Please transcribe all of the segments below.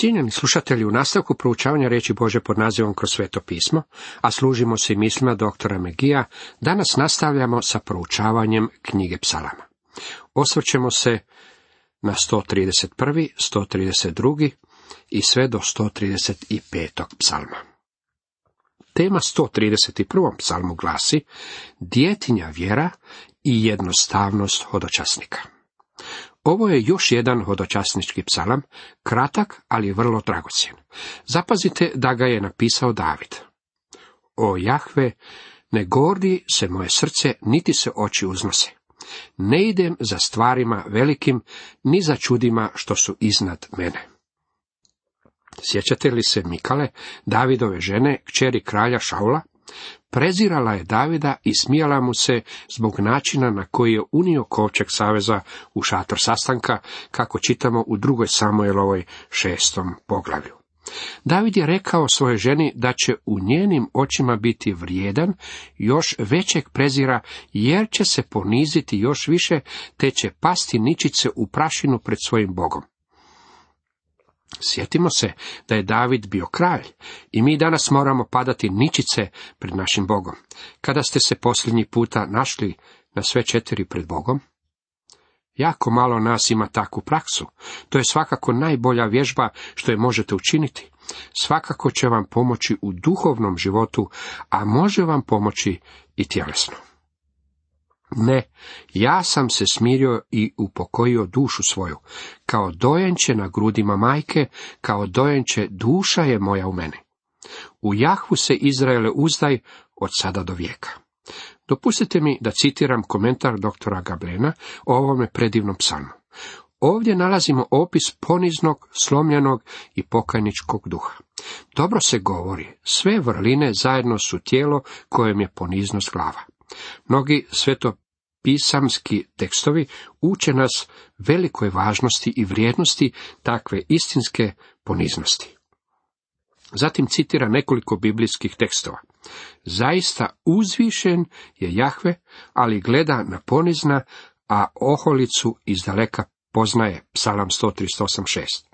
Cijenjeni slušatelji, u nastavku proučavanja reći Bože pod nazivom kroz sveto pismo, a služimo se i mislima doktora Megija, danas nastavljamo sa proučavanjem knjige psalama. Osvrćemo se na 131., 132. i sve do 135. psalma. Tema 131. psalmu glasi Djetinja vjera i jednostavnost hodočasnika. Ovo je još jedan hodočasnički psalam, kratak, ali vrlo dragocjen. Zapazite da ga je napisao David. O Jahve, ne gordi se moje srce, niti se oči uznose. Ne idem za stvarima velikim, ni za čudima što su iznad mene. Sjećate li se Mikale, Davidove žene, kćeri kralja Šaula? Prezirala je Davida i smijala mu se zbog načina na koji je unio kovčeg saveza u šator sastanka, kako čitamo u drugoj Samuelovoj šestom poglavlju. David je rekao svojoj ženi da će u njenim očima biti vrijedan, još većeg prezira, jer će se poniziti još više, te će pasti ničice u prašinu pred svojim Bogom. Sjetimo se da je David bio kralj i mi danas moramo padati ničice pred našim Bogom. Kada ste se posljednji puta našli na sve četiri pred Bogom? Jako malo nas ima takvu praksu. To je svakako najbolja vježba što je možete učiniti. Svakako će vam pomoći u duhovnom životu, a može vam pomoći i tjelesno. Ne, ja sam se smirio i upokojio dušu svoju. Kao dojenče na grudima majke, kao dojenče duša je moja u mene. U Jahvu se Izraele uzdaj od sada do vijeka. Dopustite mi da citiram komentar doktora Gablena o ovome predivnom psalmu. Ovdje nalazimo opis poniznog, slomljenog i pokajničkog duha. Dobro se govori, sve vrline zajedno su tijelo kojem je poniznost glava. Mnogi svetopisamski tekstovi uče nas velikoj važnosti i vrijednosti takve istinske poniznosti. Zatim citira nekoliko biblijskih tekstova. Zaista uzvišen je Jahve, ali gleda na ponizna, a oholicu izdaleka poznaje. Psalam 138.6.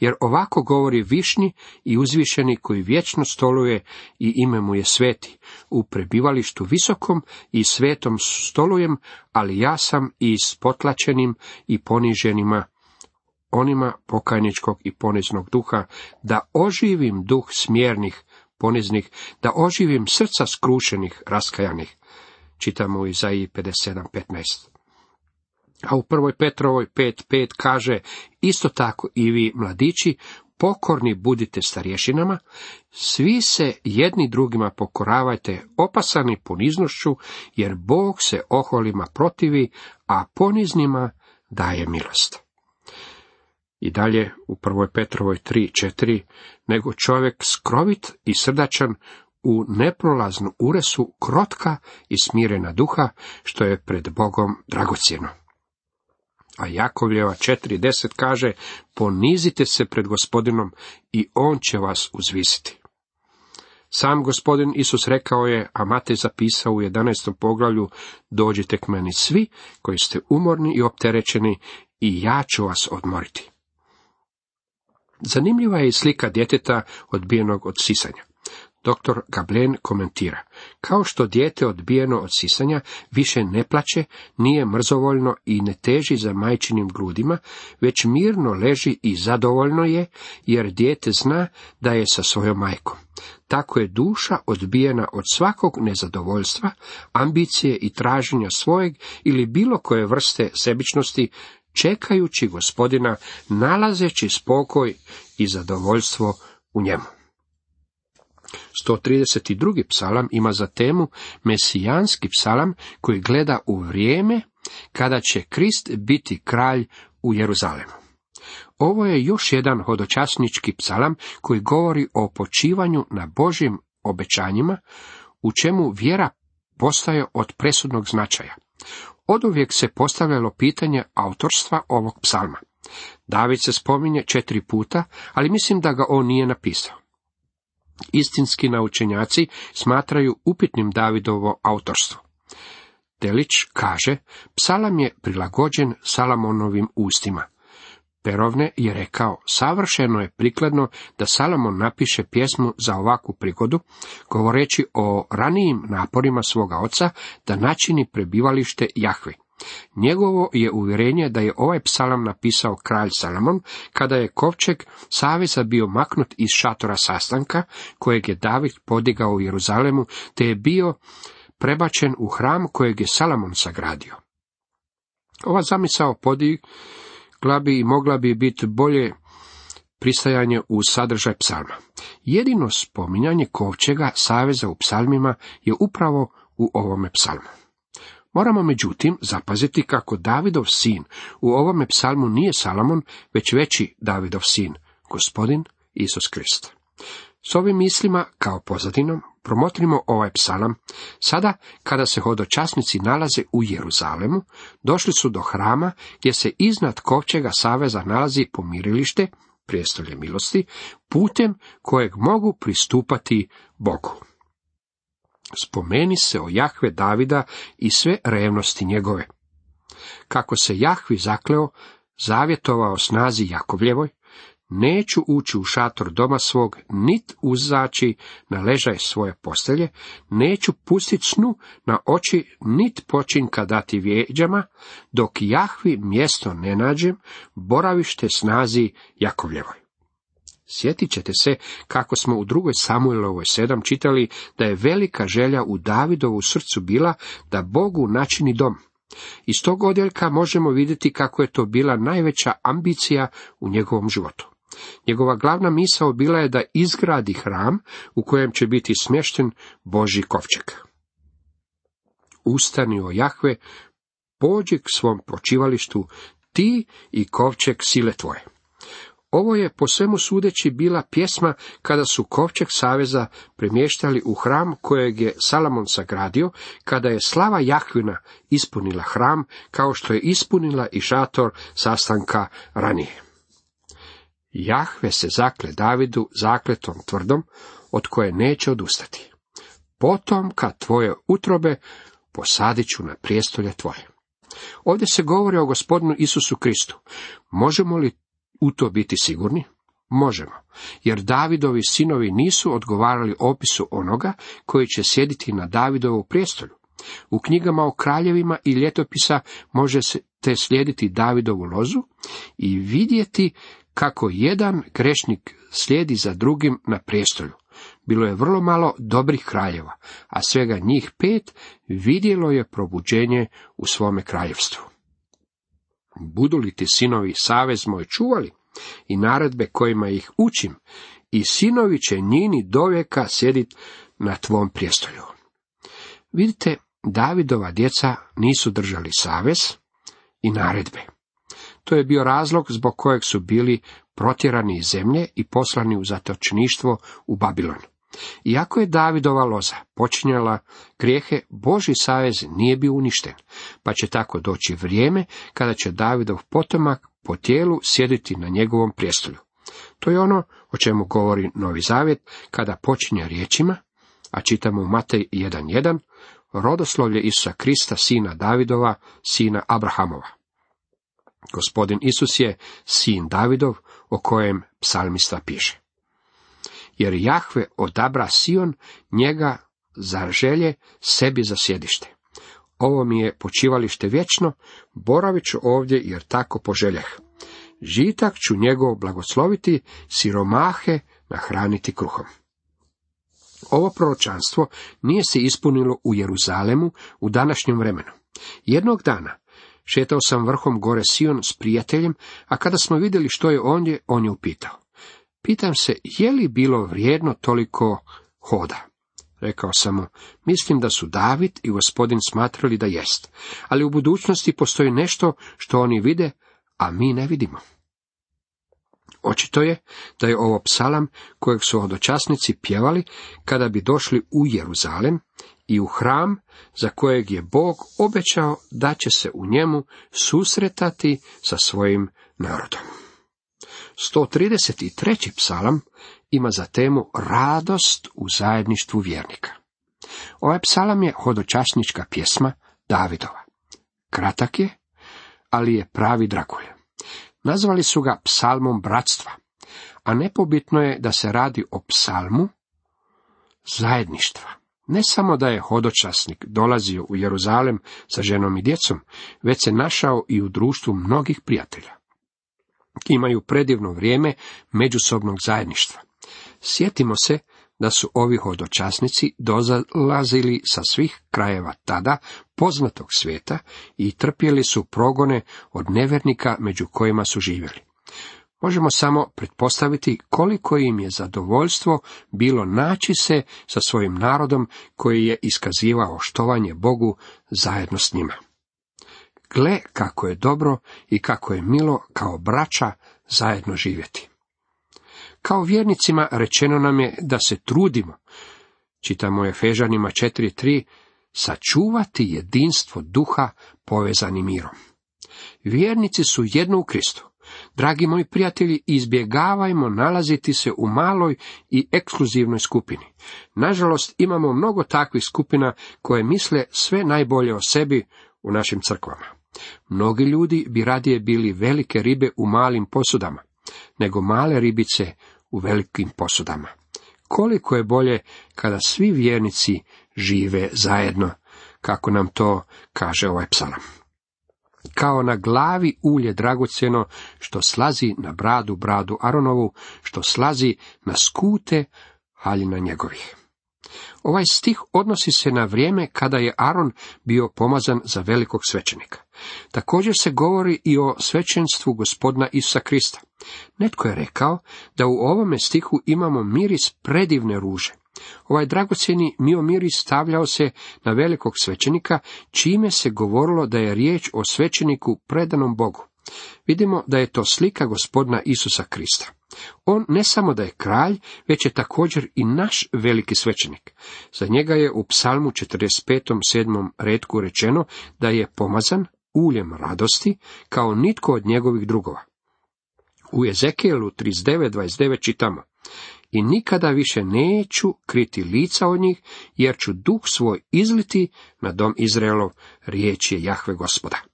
Jer ovako govori višnji i uzvišeni koji vječno stoluje i ime mu je sveti. U prebivalištu visokom i svetom stolujem, ali ja sam i s potlačenim i poniženima onima pokajničkog i poniznog duha, da oživim duh smjernih, poniznih, da oživim srca skrušenih, raskajanih. Čitamo u Izaiji 57.15. A u prvoj Petrovoj 5.5 kaže, isto tako i vi mladići, pokorni budite starješinama, svi se jedni drugima pokoravajte opasani poniznošću, jer Bog se oholima protivi, a poniznima daje milost. I dalje u prvoj Petrovoj 3.4, nego čovjek skrovit i srdačan u neprolaznu uresu krotka i smirena duha, što je pred Bogom dragocjeno. A Jakovljeva 4.10 kaže, ponizite se pred gospodinom i on će vas uzvisiti. Sam gospodin Isus rekao je, a Matej zapisao u 11. poglavlju, dođite k meni svi koji ste umorni i opterećeni i ja ću vas odmoriti. Zanimljiva je i slika djeteta odbijenog od sisanja. Dr. Gablen komentira, kao što dijete odbijeno od sisanja više ne plaće, nije mrzovoljno i ne teži za majčinim grudima, već mirno leži i zadovoljno je, jer dijete zna da je sa svojom majkom. Tako je duša odbijena od svakog nezadovoljstva, ambicije i traženja svojeg ili bilo koje vrste sebičnosti, čekajući gospodina, nalazeći spokoj i zadovoljstvo u njemu. 132. psalam ima za temu mesijanski psalam koji gleda u vrijeme kada će Krist biti kralj u Jeruzalemu. Ovo je još jedan hodočasnički psalam koji govori o počivanju na Božjim obećanjima, u čemu vjera postaje od presudnog značaja. Oduvijek se postavljalo pitanje autorstva ovog psalma. David se spominje četiri puta, ali mislim da ga on nije napisao. Istinski naučenjaci smatraju upitnim Davidovo autorstvo. Delić kaže, psalam je prilagođen Salamonovim ustima. Perovne je rekao, savršeno je prikladno da Salomon napiše pjesmu za ovakvu prigodu, govoreći o ranijim naporima svoga oca da načini prebivalište Jahve. Njegovo je uvjerenje da je ovaj psalam napisao kralj Salomon, kada je kovčeg saveza bio maknut iz šatora sastanka, kojeg je David podigao u Jeruzalemu, te je bio prebačen u hram kojeg je Salomon sagradio. Ova zamisao podigla bi i mogla bi biti bolje pristajanje u sadržaj psalma. Jedino spominjanje kovčega saveza u psalmima je upravo u ovome psalmu. Moramo međutim zapaziti kako Davidov sin u ovome psalmu nije Salomon, već veći Davidov sin, gospodin Isus Krist. S ovim mislima kao pozadinom promotrimo ovaj psalam. Sada, kada se hodočasnici nalaze u Jeruzalemu, došli su do hrama gdje se iznad kovčega saveza nalazi pomirilište, prijestolje milosti, putem kojeg mogu pristupati Bogu. Spomeni se o Jahve Davida i sve revnosti njegove. Kako se Jahvi zakleo, zavjetovao snazi Jakovljevoj, neću ući u šator doma svog, nit uzaći na ležaj svoje postelje, neću pustit snu na oči, nit počinka dati vjeđama, dok Jahvi mjesto ne nađem, boravište snazi Jakovljevoj. Sjetit ćete se kako smo u drugoj Samuelovoj sedam čitali da je velika želja u Davidovu srcu bila da Bogu načini dom. Iz tog odjeljka možemo vidjeti kako je to bila najveća ambicija u njegovom životu. Njegova glavna misao bila je da izgradi hram u kojem će biti smješten Boži kovčeg. Ustani o Jahve, pođi k svom počivalištu, ti i kovčeg sile tvoje. Ovo je po svemu sudeći bila pjesma kada su kovčeg saveza premještali u hram kojeg je Salamon sagradio, kada je slava Jahvina ispunila hram, kao što je ispunila i šator sastanka ranije. Jahve se zakle Davidu zakletom tvrdom, od koje neće odustati. Potom, kad tvoje utrobe, posadit ću na prijestolje tvoje. Ovdje se govori o gospodinu Isusu Kristu. Možemo li u to biti sigurni? Možemo, jer Davidovi sinovi nisu odgovarali opisu onoga koji će sjediti na Davidovu prijestolju. U knjigama o kraljevima i ljetopisa možete slijediti Davidovu lozu i vidjeti kako jedan grešnik slijedi za drugim na prijestolju. Bilo je vrlo malo dobrih kraljeva, a svega njih pet vidjelo je probuđenje u svome kraljevstvu. Budu li ti sinovi savez moj čuvali i naredbe kojima ih učim, i sinovi će njini dovijeka sjedit na tvom prijestolju. Vidite, Davidova djeca nisu držali savez i naredbe. To je bio razlog zbog kojeg su bili protjerani iz zemlje i poslani u zatočništvo u Babilon. Iako je Davidova loza počinjala grijehe, Boži savez nije bio uništen, pa će tako doći vrijeme kada će Davidov potomak po tijelu sjediti na njegovom prijestolju. To je ono o čemu govori Novi Zavjet kada počinje riječima, a čitamo u Matej 1.1, rodoslovlje Isusa Krista, sina Davidova, sina Abrahamova. Gospodin Isus je sin Davidov, o kojem psalmista piše jer Jahve odabra Sion njega za želje sebi za sjedište. Ovo mi je počivalište vječno, boravit ću ovdje jer tako poželjeh. Žitak ću njegov blagosloviti, siromahe nahraniti kruhom. Ovo proročanstvo nije se ispunilo u Jeruzalemu u današnjem vremenu. Jednog dana šetao sam vrhom gore Sion s prijateljem, a kada smo vidjeli što je ondje, on je upitao. Pitam se, je li bilo vrijedno toliko hoda? Rekao sam mu, mislim da su David i gospodin smatrali da jest, ali u budućnosti postoji nešto što oni vide, a mi ne vidimo. Očito je da je ovo psalam kojeg su hodočasnici pjevali kada bi došli u Jeruzalem i u hram za kojeg je Bog obećao da će se u njemu susretati sa svojim narodom. 133. psalam ima za temu radost u zajedništvu vjernika. Ovaj psalam je hodočasnička pjesma Davidova. Kratak je, ali je pravi dragulj. Nazvali su ga psalmom bratstva, a nepobitno je da se radi o psalmu zajedništva. Ne samo da je hodočasnik dolazio u Jeruzalem sa ženom i djecom, već se našao i u društvu mnogih prijatelja. Imaju predivno vrijeme međusobnog zajedništva. Sjetimo se da su ovi hodočasnici dolazili sa svih krajeva tada poznatog svijeta i trpjeli su progone od nevernika među kojima su živjeli. Možemo samo pretpostaviti koliko im je zadovoljstvo bilo naći se sa svojim narodom koji je iskazivao štovanje Bogu zajedno s njima. Gle kako je dobro i kako je milo kao braća zajedno živjeti. Kao vjernicima rečeno nam je da se trudimo, čitamo Efežanima 4.3, sačuvati jedinstvo duha povezani mirom. Vjernici su jedno u Kristu. Dragi moji prijatelji, izbjegavajmo nalaziti se u maloj i ekskluzivnoj skupini. Nažalost, imamo mnogo takvih skupina koje misle sve najbolje o sebi u našim crkvama. Mnogi ljudi bi radije bili velike ribe u malim posudama, nego male ribice u velikim posudama. Koliko je bolje kada svi vjernici žive zajedno, kako nam to kaže ovaj psalam. Kao na glavi ulje dragocjeno, što slazi na bradu bradu Aronovu, što slazi na skute haljina njegovih. Ovaj stih odnosi se na vrijeme kada je Aron bio pomazan za velikog svećenika. Također se govori i o svećenstvu gospodina Isusa Krista. Netko je rekao da u ovome stihu imamo miris predivne ruže. Ovaj dragocjeni mio miris stavljao se na velikog svećenika, čime se govorilo da je riječ o svećeniku predanom Bogu. Vidimo da je to slika gospodina Isusa Krista. On ne samo da je kralj, već je također i naš veliki svećenik. Za njega je u psalmu 45. 7. redku rečeno da je pomazan uljem radosti kao nitko od njegovih drugova. U Ezekijelu 39.29 čitamo i nikada više neću kriti lica od njih, jer ću duh svoj izliti na dom Izraelov, riječ je Jahve gospoda.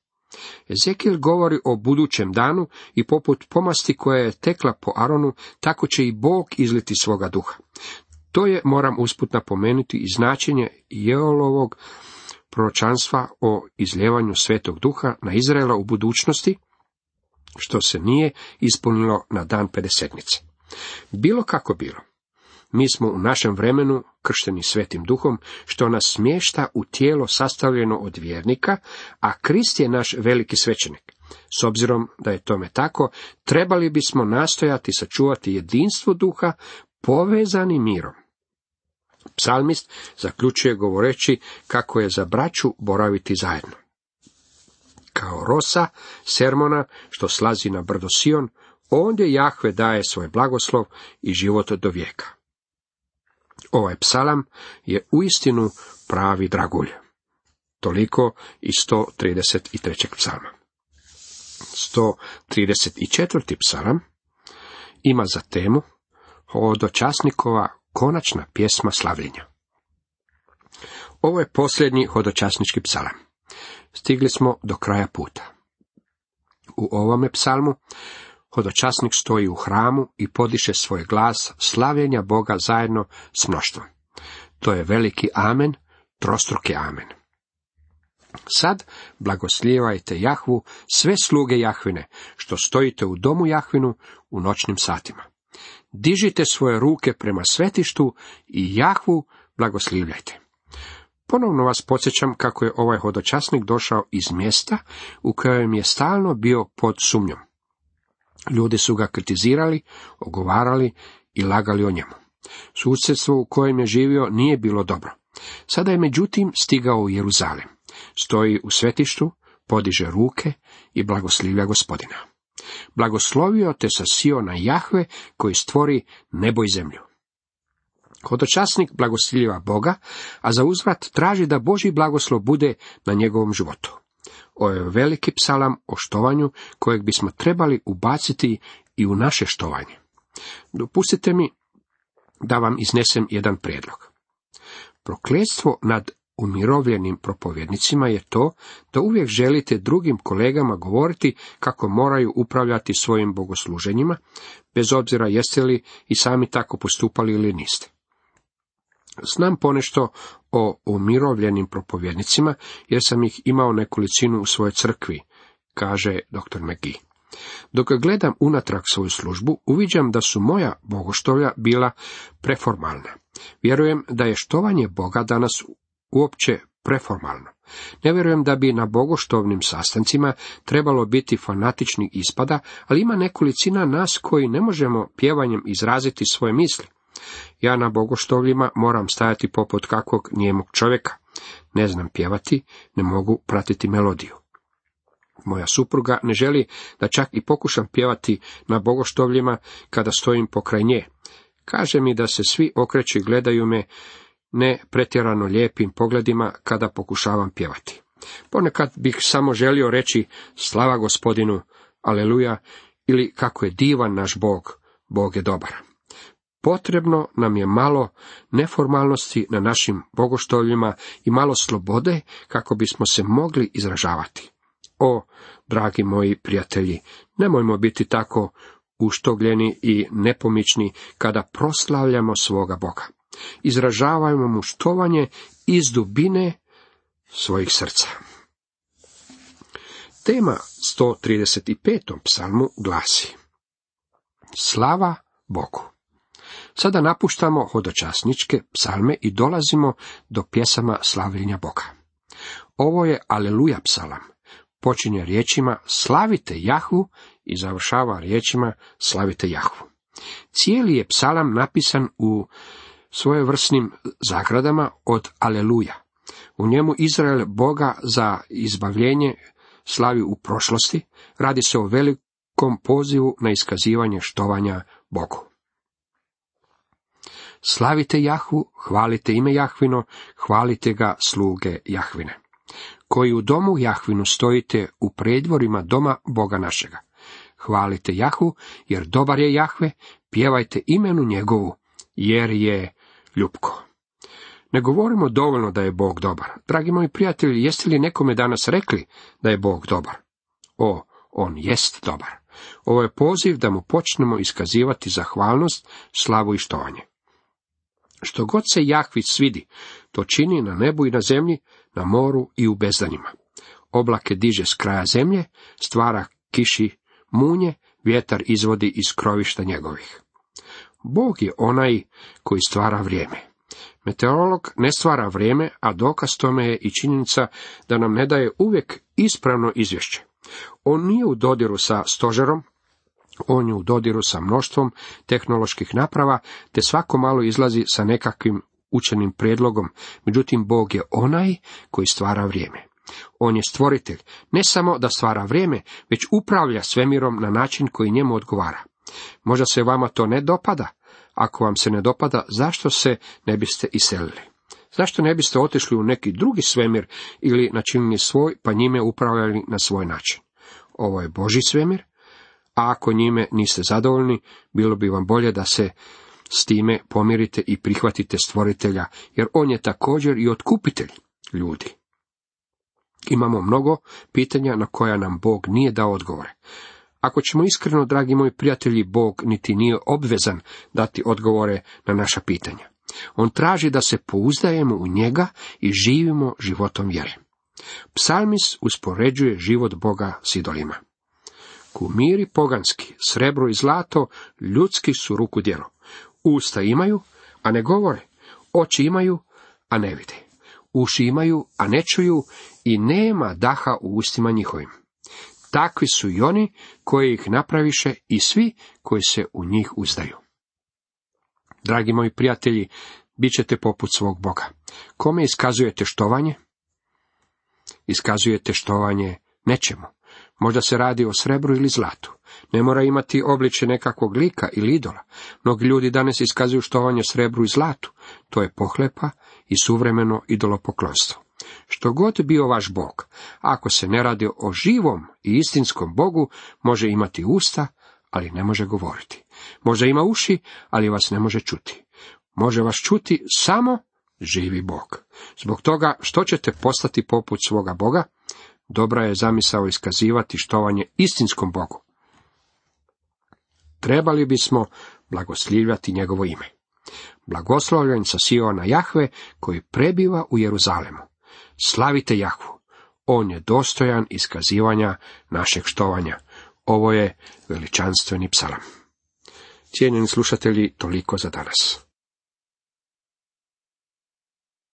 Ezekijel govori o budućem danu i poput pomasti koja je tekla po Aronu, tako će i Bog izliti svoga duha. To je, moram usput napomenuti, i značenje Jeolovog proročanstva o izljevanju svetog duha na Izraela u budućnosti, što se nije ispunilo na dan pedesetnice. Bilo kako bilo, mi smo u našem vremenu kršteni svetim duhom, što nas smješta u tijelo sastavljeno od vjernika, a Krist je naš veliki svećenik. S obzirom da je tome tako, trebali bismo nastojati sačuvati jedinstvo duha povezani mirom. Psalmist zaključuje govoreći kako je za braću boraviti zajedno. Kao rosa sermona što slazi na brdo Sion, ondje Jahve daje svoj blagoslov i život do vijeka. Ovaj psalam je uistinu pravi dragulj. Toliko i 133. psalma. 134. psalam ima za temu hodočasnikova konačna pjesma slavljenja. Ovo je posljednji hodočasnički psalam. Stigli smo do kraja puta. U ovome psalmu hodočasnik stoji u hramu i podiše svoj glas slavljenja Boga zajedno s mnoštvom. To je veliki amen, trostruki amen. Sad blagoslijevajte Jahvu, sve sluge Jahvine, što stojite u domu Jahvinu u noćnim satima. Dižite svoje ruke prema svetištu i Jahvu blagoslivljajte. Ponovno vas podsjećam kako je ovaj hodočasnik došao iz mjesta u kojem je stalno bio pod sumnjom. Ljudi su ga kritizirali, ogovarali i lagali o njemu. Susjedstvo u kojem je živio nije bilo dobro. Sada je međutim stigao u Jeruzalem. Stoji u svetištu, podiže ruke i blagoslivlja gospodina. Blagoslovio te sa Siona Jahve koji stvori nebo i zemlju. Hodočasnik blagoslivljiva Boga, a za uzvrat traži da Boži blagoslov bude na njegovom životu. Ovo je veliki psalam o štovanju kojeg bismo trebali ubaciti i u naše štovanje. Dopustite mi da vam iznesem jedan prijedlog. Prokletstvo nad umirovljenim propovjednicima je to da uvijek želite drugim kolegama govoriti kako moraju upravljati svojim bogosluženjima, bez obzira jeste li i sami tako postupali ili niste. Znam ponešto o umirovljenim propovjednicima, jer sam ih imao nekolicinu u svojoj crkvi, kaže dr. McGee. Dok gledam unatrag svoju službu, uviđam da su moja bogoštovlja bila preformalna. Vjerujem da je štovanje Boga danas uopće preformalno. Ne vjerujem da bi na bogoštovnim sastancima trebalo biti fanatičnih ispada, ali ima nekolicina nas koji ne možemo pjevanjem izraziti svoje misli. Ja na bogoštovljima moram stajati poput kakvog nijemog čovjeka. Ne znam pjevati, ne mogu pratiti melodiju. Moja supruga ne želi da čak i pokušam pjevati na bogoštovljima kada stojim pokraj nje. Kaže mi da se svi okreću i gledaju me ne pretjerano lijepim pogledima kada pokušavam pjevati. Ponekad bih samo želio reći slava gospodinu, aleluja, ili kako je divan naš Bog, Bog je dobar. Potrebno nam je malo neformalnosti na našim bogoštovljima i malo slobode kako bismo se mogli izražavati. O, dragi moji prijatelji, nemojmo biti tako uštogljeni i nepomični kada proslavljamo svoga Boga. Izražavajmo mu štovanje iz dubine svojih srca. Tema 135. psalmu glasi Slava Bogu. Sada napuštamo hodočasničke psalme i dolazimo do pjesama slavljenja Boga. Ovo je Aleluja psalam. Počinje riječima slavite Jahu i završava riječima slavite Jahu. Cijeli je psalam napisan u svojevrsnim zagradama od Aleluja. U njemu Izrael Boga za izbavljenje slavi u prošlosti, radi se o velikom pozivu na iskazivanje štovanja Bogu. Slavite Jahvu, hvalite ime Jahvino, hvalite ga sluge Jahvine. Koji u domu Jahvinu stojite u predvorima doma Boga našega. Hvalite Jahvu, jer dobar je Jahve, pjevajte imenu njegovu, jer je ljubko. Ne govorimo dovoljno da je Bog dobar. Dragi moji prijatelji, jeste li nekome danas rekli da je Bog dobar? O, on jest dobar. Ovo je poziv da mu počnemo iskazivati zahvalnost, slavu i štovanje. Što god se Jahvi svidi, to čini na nebu i na zemlji, na moru i u bezdanjima. Oblake diže s kraja zemlje, stvara kiši munje, vjetar izvodi iz krovišta njegovih. Bog je onaj koji stvara vrijeme. Meteorolog ne stvara vrijeme, a dokaz tome je i činjenica da nam ne daje uvijek ispravno izvješće. On nije u dodiru sa stožerom, on je u dodiru sa mnoštvom tehnoloških naprava, te svako malo izlazi sa nekakvim učenim prijedlogom, međutim Bog je onaj koji stvara vrijeme. On je stvoritelj, ne samo da stvara vrijeme, već upravlja svemirom na način koji njemu odgovara. Možda se vama to ne dopada, ako vam se ne dopada, zašto se ne biste iselili? Zašto ne biste otišli u neki drugi svemir ili načinili svoj, pa njime upravljali na svoj način? Ovo je Boži svemir, a ako njime niste zadovoljni, bilo bi vam bolje da se s time pomirite i prihvatite stvoritelja, jer on je također i otkupitelj ljudi. Imamo mnogo pitanja na koja nam Bog nije dao odgovore. Ako ćemo iskreno, dragi moji prijatelji, Bog niti nije obvezan dati odgovore na naša pitanja. On traži da se pouzdajemo u njega i živimo životom vjere. Psalmis uspoređuje život Boga s idolima. Kumiri poganski, srebro i zlato, ljudski su ruku djelo. Usta imaju, a ne govore. Oči imaju, a ne vide. Uši imaju, a ne čuju i nema daha u ustima njihovim. Takvi su i oni koji ih napraviše i svi koji se u njih uzdaju. Dragi moji prijatelji, bit ćete poput svog Boga. Kome iskazujete štovanje? Iskazujete štovanje nečemu. Možda se radi o srebru ili zlatu. Ne mora imati obliče nekakvog lika ili idola. Mnogi ljudi danas iskazuju štovanje srebru i zlatu. To je pohlepa i suvremeno idolopoklonstvo. Što god bio vaš Bog, ako se ne radi o živom i istinskom Bogu, može imati usta, ali ne može govoriti. Može ima uši, ali vas ne može čuti. Može vas čuti samo živi Bog. Zbog toga što ćete postati poput svoga Boga, dobra je zamisao iskazivati štovanje istinskom Bogu. Trebali bismo blagoslivljati njegovo ime. Blagoslovljen sa Siona Jahve koji prebiva u Jeruzalemu. Slavite Jahvu. On je dostojan iskazivanja našeg štovanja. Ovo je veličanstveni psalam. Cijenjeni slušatelji, toliko za danas.